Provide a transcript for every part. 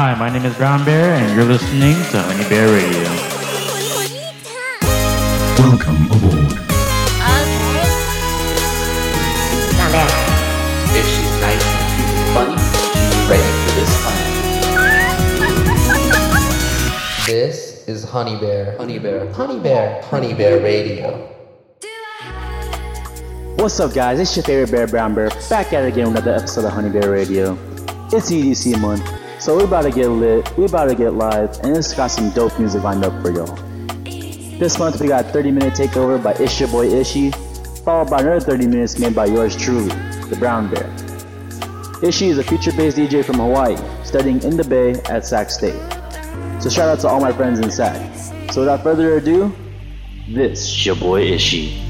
Hi, my name is Brown Bear, and you're listening to Honey Bear Radio. Welcome aboard. If she's nice and cute and funny, she's ready for this fun. This is Honey Bear. Honey Bear. Honey Bear. Honey Bear Radio. What's up, guys? It's your favorite bear, Brown Bear, back at it again with another episode of Honey Bear Radio. It's EDC month, so we're about to get lit, we're about to get live, and it's got some dope music lined up for y'all. This month we got 30 minute takeover by Ishyaboi Ishi, followed by another 30 minutes made by yours truly, the Brown Bear. Ishi is a future-based DJ from Hawaii, studying in the Bay at Sac State. So shout out to all my friends in Sac. So without further ado, this is your boy Ishi.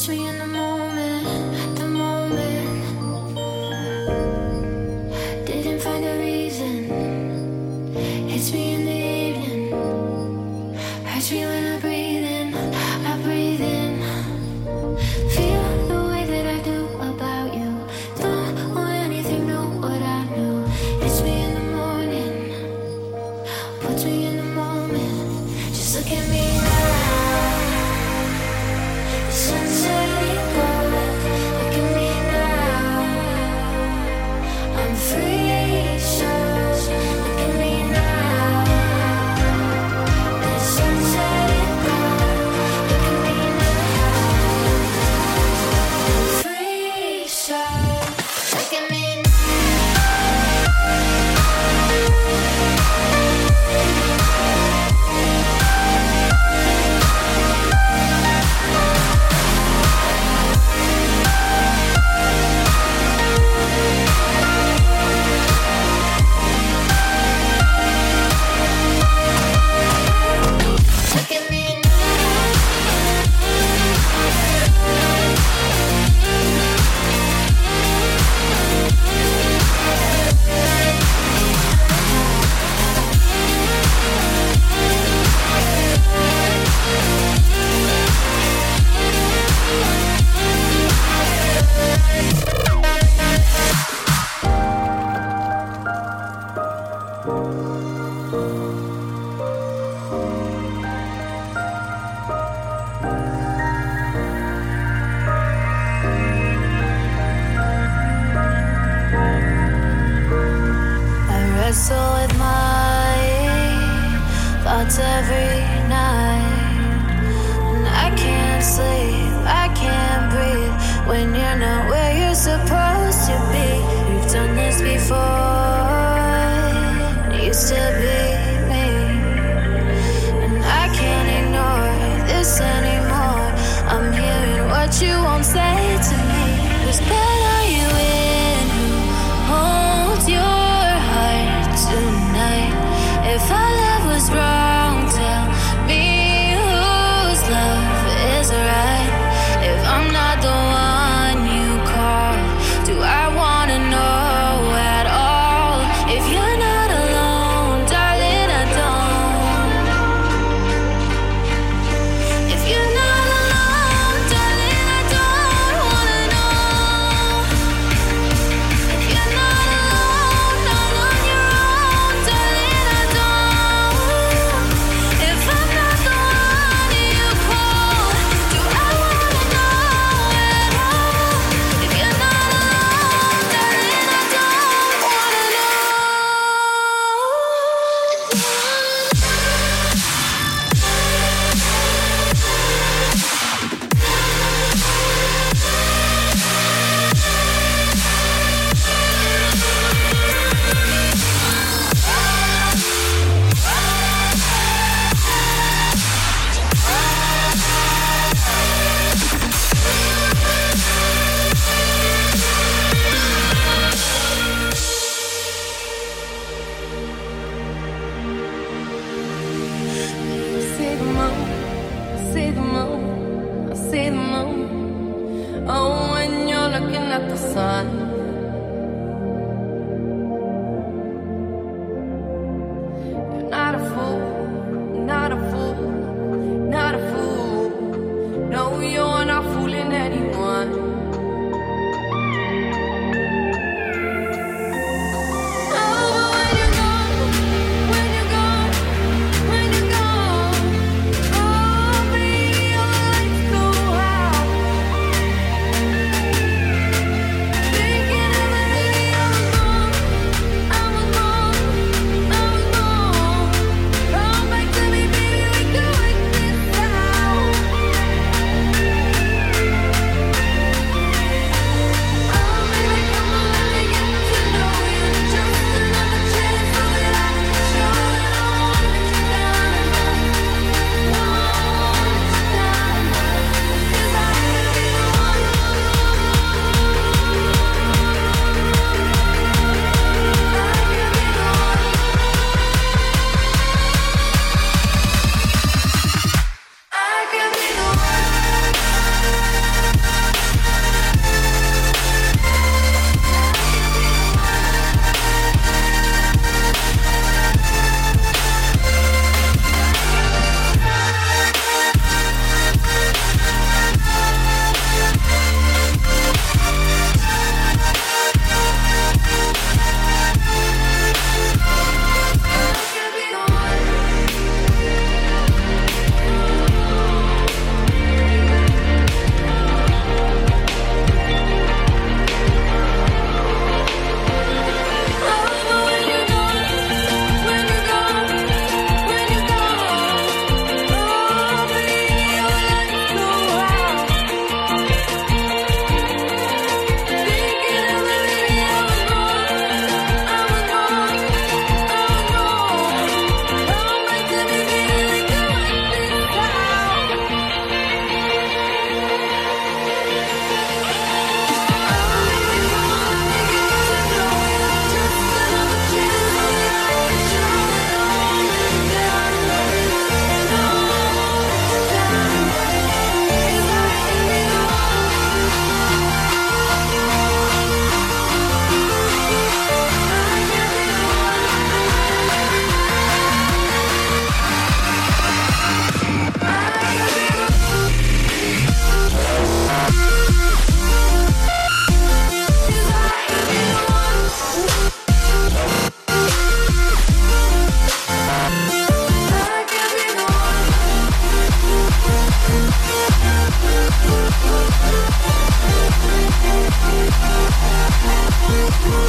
tree and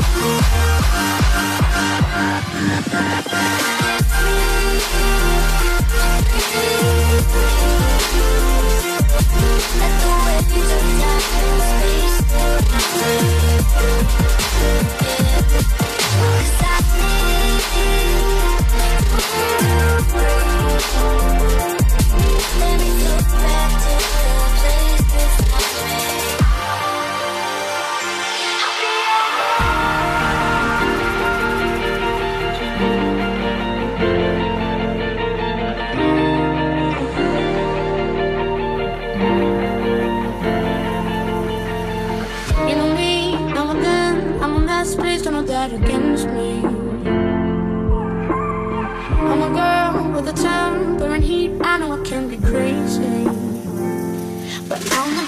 Thank you.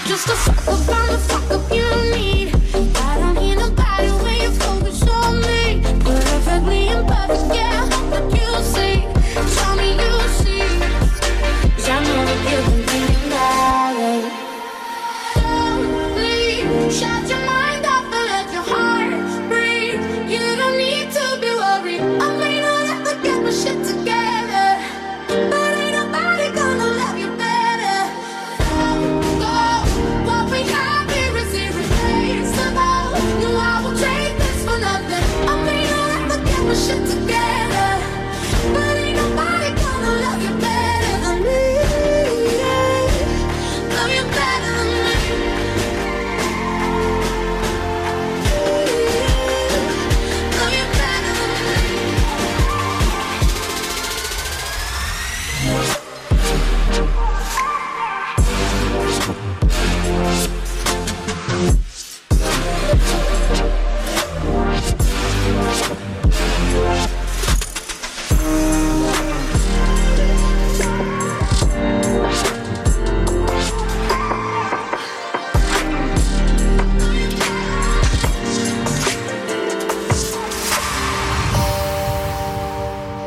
just a fuck up on fuck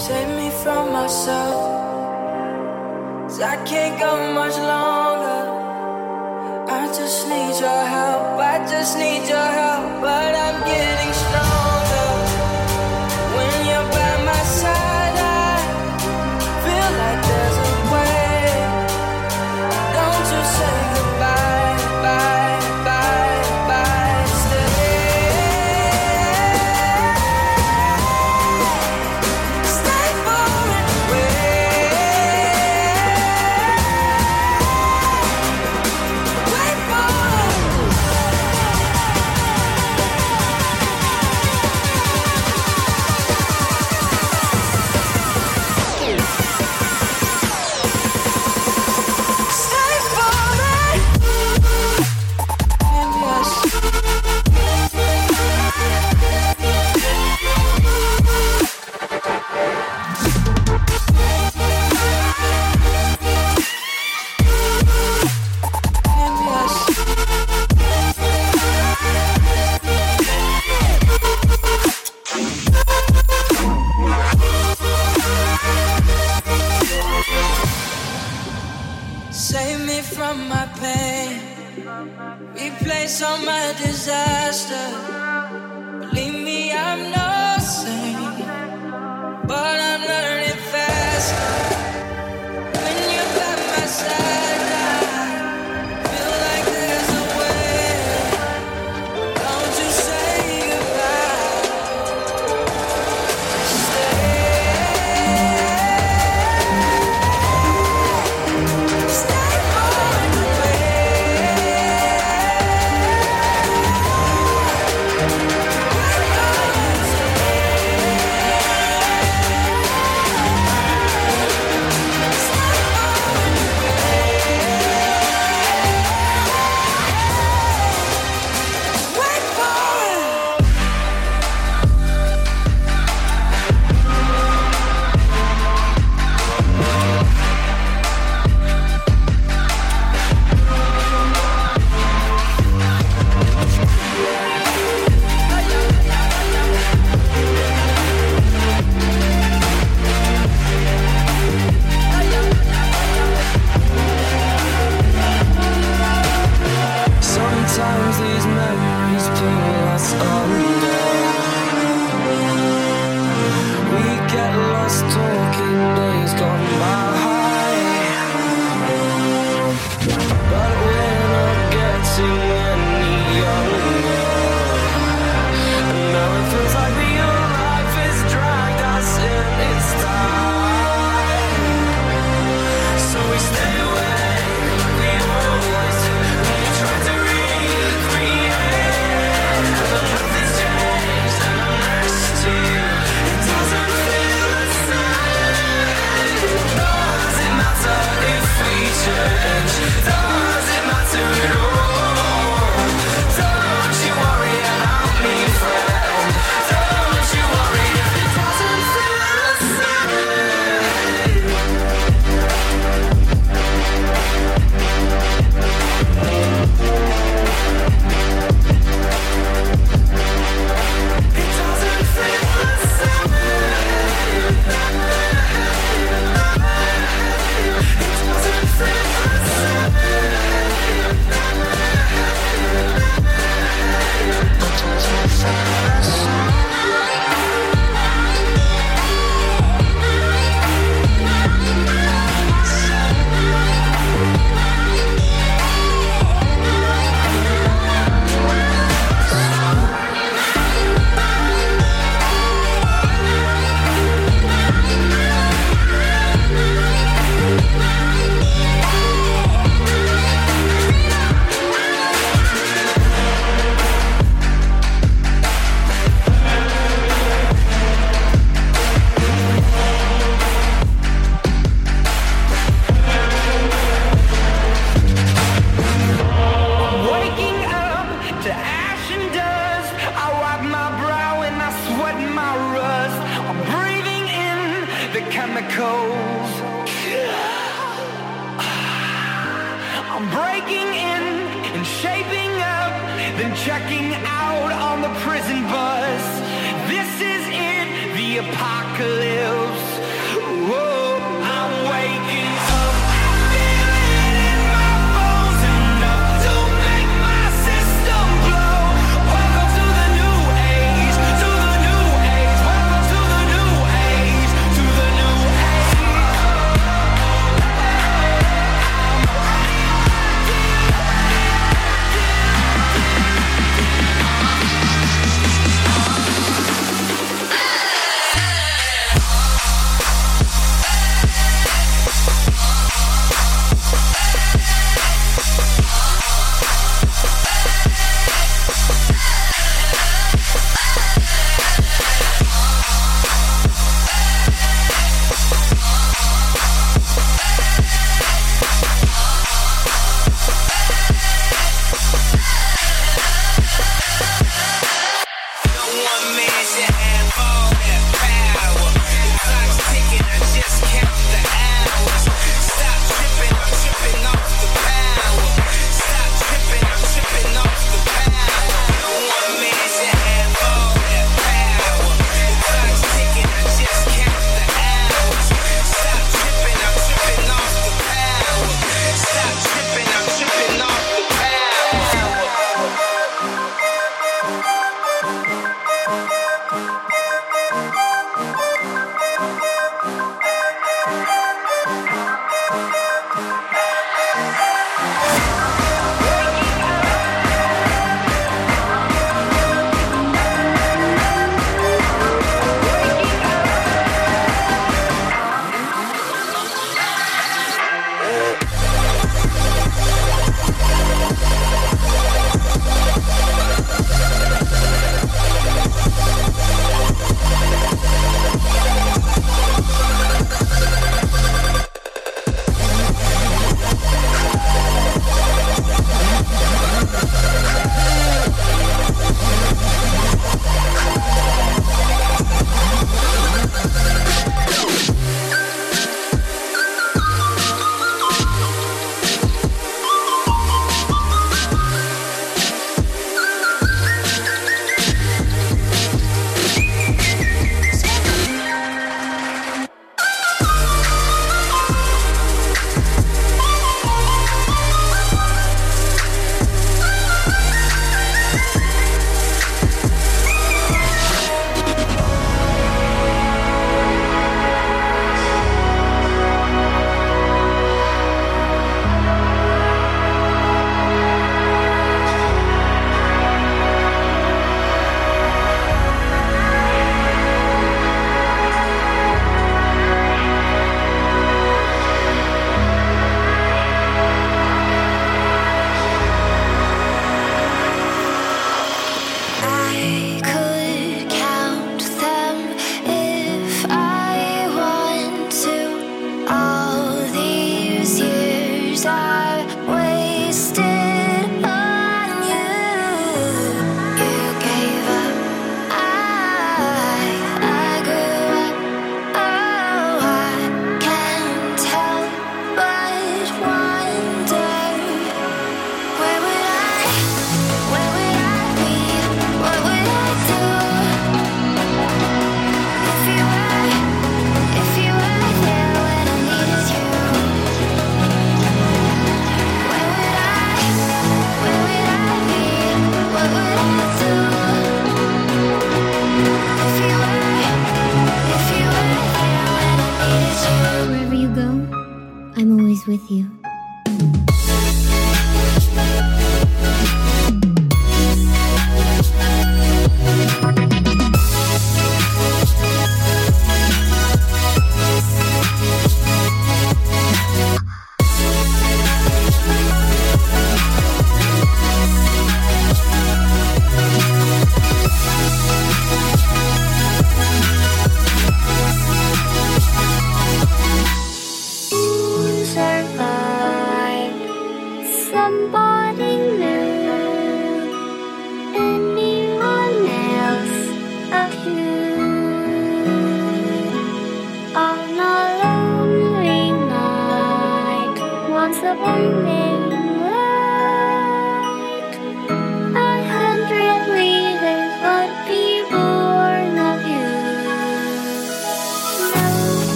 Save me from myself. Cause I can't go much longer. I just need your help. I just need your help. miracles. I'm breaking in and shaping up, then checking out on the prison bus. This is it, the apocalypse.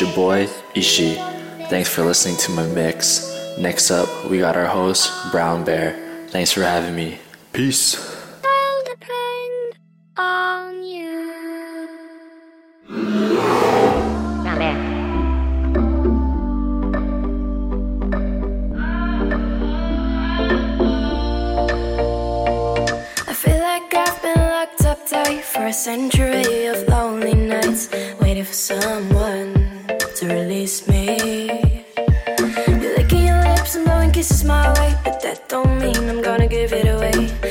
your boy, Ishi. Thanks for listening to my mix. Next up, we got our host, Brown Bear. Thanks for having me. Peace. for a century of lonely nights, waiting for. give it away.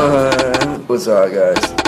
Uh, what's up, guys?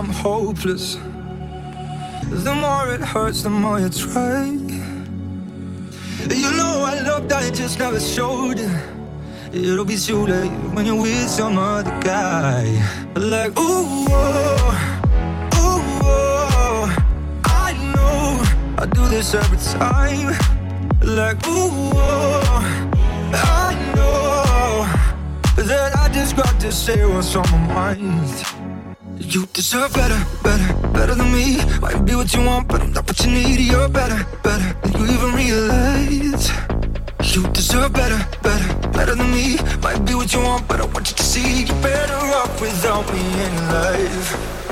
I'm hopeless. The more it hurts, the more you try. You know I love that I just never showed you. It'll be too late when you're with some other guy. Like, ooh, oh, ooh, oh, I know I do this every time. Like, ooh, oh, I know that I just got to say what's on my mind. You deserve better, better, better than me. Might be what you want, but I'm not what you need. You're better, better than you even realize. You deserve better, better, better than me. Might be what you want, but I want you to see you're better off without me in life.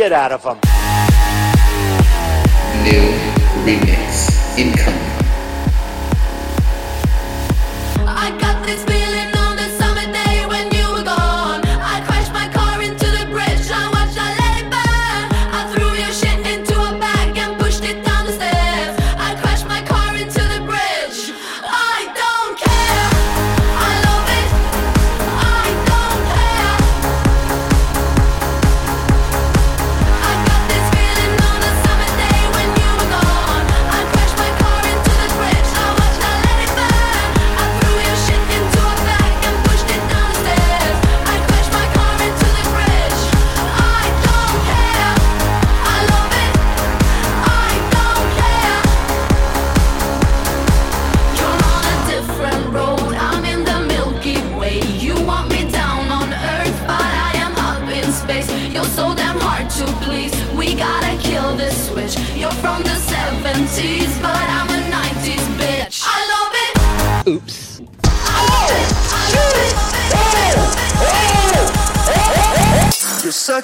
Shit out of them. New remix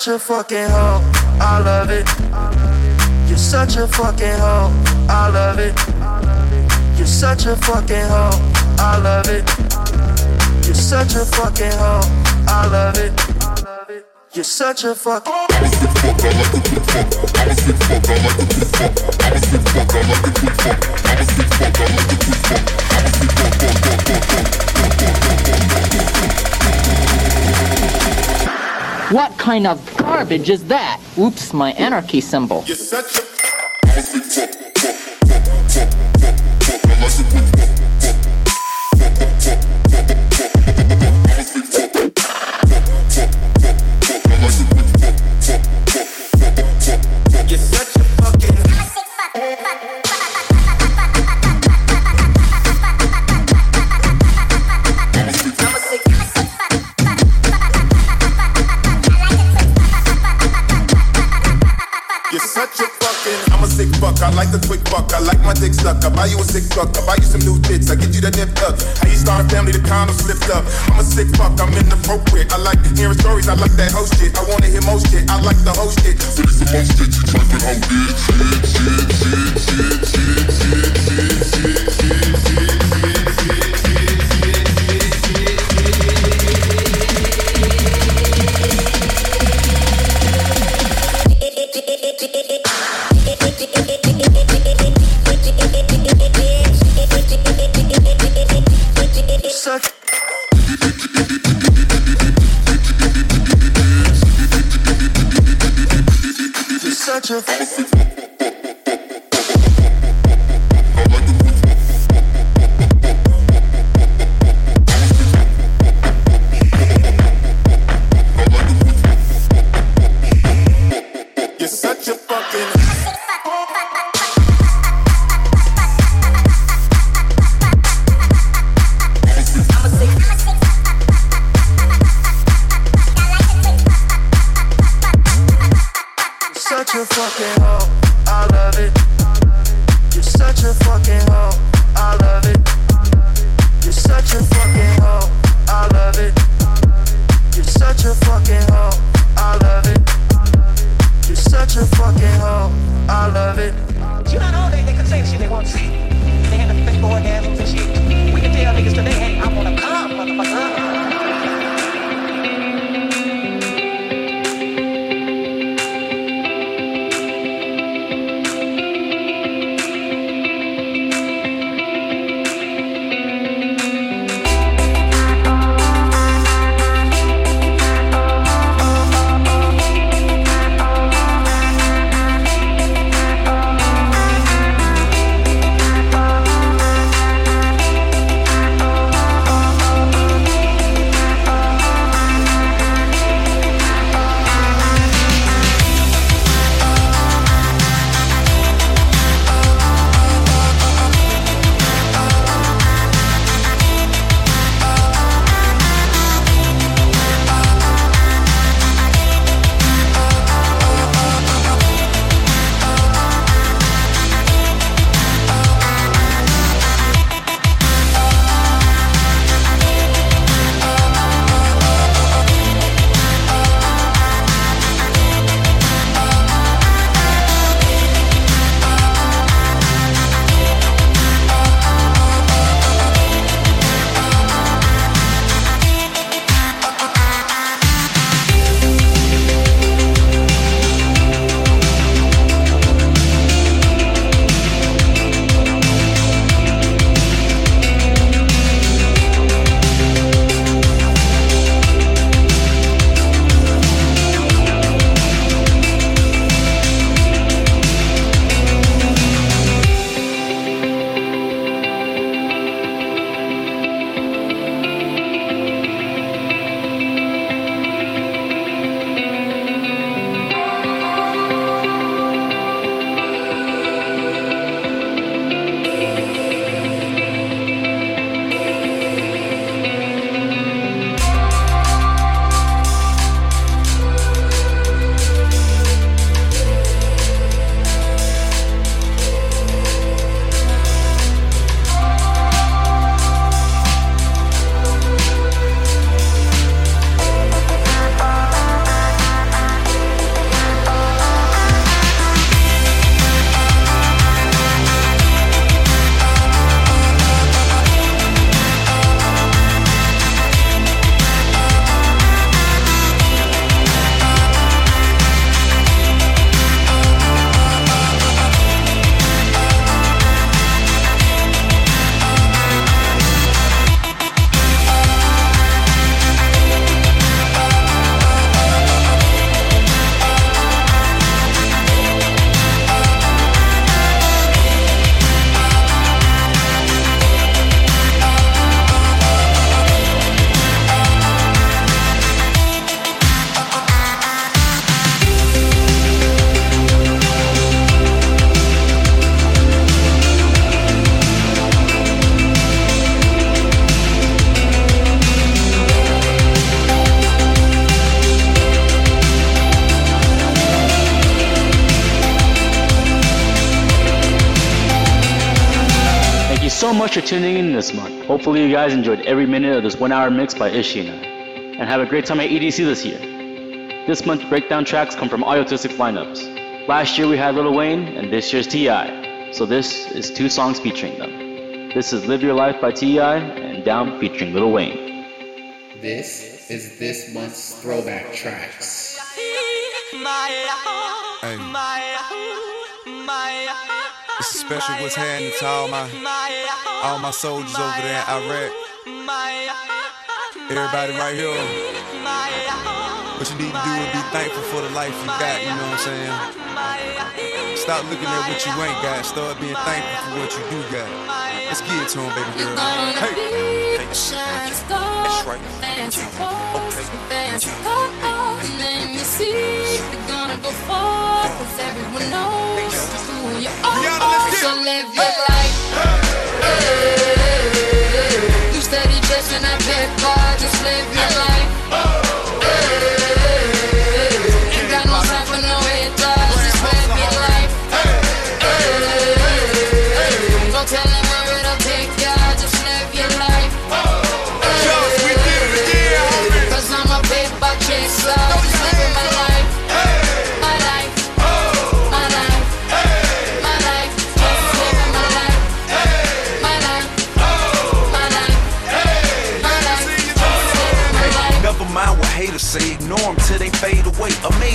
such a fucking hoe, I love it. You're such a fucking hoe, I love it. You're such a fucking hoe, I love it. You're such a fucking hoe, I love it. You're such a fuck. What kind of garbage is that? Oops, my anarchy symbol. I like my dick stuck. I buy you a sick fuck. I buy you some new tits. I get you the nipped up. How you start a family? The condom slipped up. I'm a sick fuck. I'm inappropriate. I like hearing stories. I like that host shit. I wanna hear most shit. I like the host shit. This the most shit. Shit, shit, such a. Hopefully, you guys enjoyed every minute of this one hour mix by Ishi and I, and have a great time at EDC this year. This month's breakdown tracks come from Audiotistic lineups. Last year we had Lil Wayne, and this year's T.I. So this is two songs featuring them. This is Live Your Life by T.I. and Down featuring Lil Wayne. This is this month's throwback tracks. Hey. It's special what's happening to all my all my soldiers over there in Iraq. Everybody right here. What you need to do is be thankful for the life you got, you know what I'm saying? Stop looking at what you ain't got. Start being thankful for what you do got. Let's get it to him, baby girl. Hey. That's right. Let go far, cause everyone knows who you are. So live your life. You steady chasing that paper, just live your life.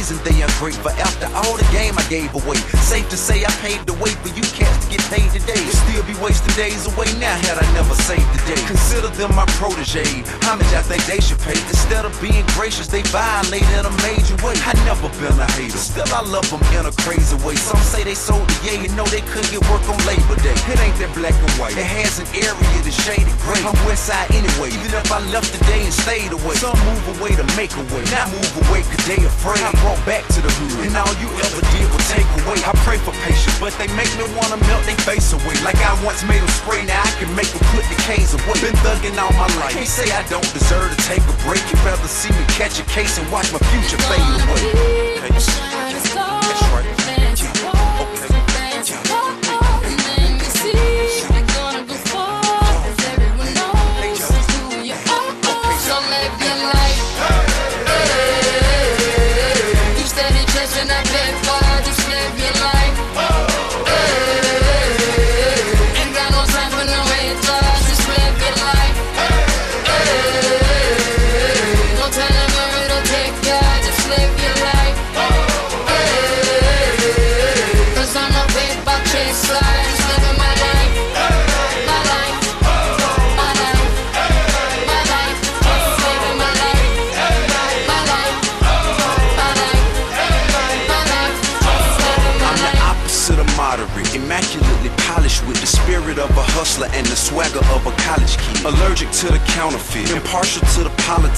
Amazing they ungrateful after all the game I gave away. Safe to say I paved the way for you cats to get paid today. Still be wasting days away now had I never saved the day. Consider them my protege. Much I think they should pay? Instead of being gracious, they violate in a major way. I never been a hater, still I love them in a crazy way. Some say they sold the yeah, you know they couldn't get work on Labor Day. It ain't that black and white. It has an area that's shaded gray. I'm west side anyway. Even if I left today and stayed away, some move away to make a way. Not move away cause they afraid. I brought back to the hood. And all you ever did was take away. I pray for patience, but they make me wanna melt their face away. Like I once made them spray, now I can make them put the K's away. Been thugging all my life. Can't say I don't deserve to take a break. You'd rather see me catch a case and watch my future fade away. Okay. That's right.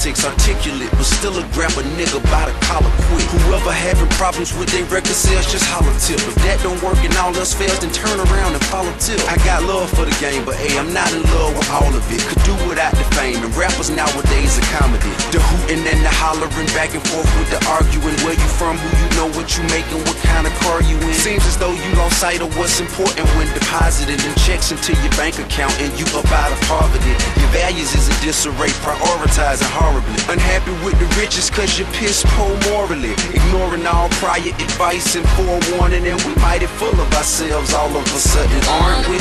Politics, articulate, but still a grab a nigga by the collar quick. Whoever having problems with their record sales, just holler tip. If that don't work and all else fails, then turn around and follow tip. I got love for the game, but hey, I'm not in love with all of it. Could do without the fame, and rappers nowadays are comedy. The hooting and the hollering, back and forth with the arguing. Where you from, who you know, what you making, what kind of car you in. Seems as though you lost sight of what's important when depositing them checks into your bank account and you up out of poverty. Your values is in disarray, prioritizing horribly. Unhappy with the riches cause you're piss poor morally. Ignoring all prior advice and forewarning, and we mighty full of ourselves all of a sudden, aren't we?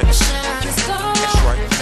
That's right.